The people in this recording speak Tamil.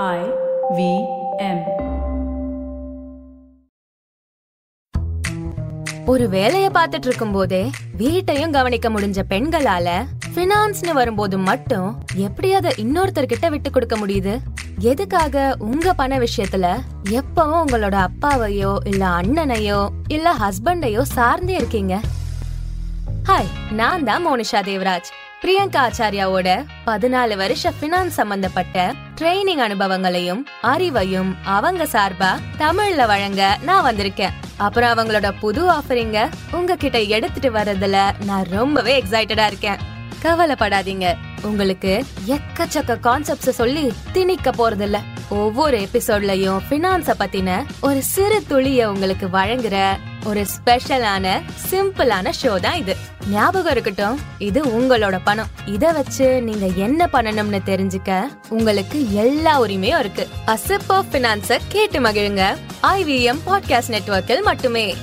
I V M. ஒரு வேலைய பார்த்துட்டு இருக்கும் போதே வீட்டையும் கவனிக்க முடிஞ்ச பெண்களால பினான்ஸ்னு வரும்போது மட்டும் எப்படி அதை இன்னொருத்தர்கிட்ட விட்டு கொடுக்க முடியுது? எதுக்காக உங்க பண விஷயத்துல எப்பவும் உங்களோட அப்பாவையோ இல்ல அண்ணனையோ இல்ல ஹஸ்பண்டையோ சார்ந்தே இருக்கீங்க? ஹாய் நான் தான் மோனிஷா தேவராஜ். பிரியங்கா ஆச்சாரியாவோட பதினாலு வருஷ பினான்ஸ் சம்பந்தப்பட்ட ட்ரைனிங் அனுபவங்களையும் அறிவையும் அவங்க சார்பா தமிழ்ல வழங்க நான் வந்திருக்கேன். அப்புறம் அவங்களோட புது ஆஃபரிங்க உங்ககிட்ட எடுத்துட்டு வர்றதுல நான் ரொம்பவே எக்ஸைட்டடா இருக்கேன். கவலைப்படாதீங்க. உங்களுக்கு எக்கச்சக்க கான்செப்ட்ஸ் சொல்லி திணிக்க போறதில்ல. ஒவ்வொரு எபிசோட்லயும் பினான்ஸ பத்தின ஒரு சிறு துளிய உங்களுக்கு வழங்குற ஒரு ஸ்பெஷலான சிம்பிளான ஷோ தான் இது. ஞாபகம் இருக்கட்டும் இது உங்களோட பணம். இத வச்சு நீங்க என்ன பண்ணணும்னு தெரிஞ்சுக்க உங்களுக்கு எல்லா உரிமையும் இருக்கு. அசிப் ஆஃப் பினான்ஸ கேட்டு மகிழுங்க. ஐவிஎம் பாட்காஸ்ட் நெட்வொர்க்கில் மட்டுமே.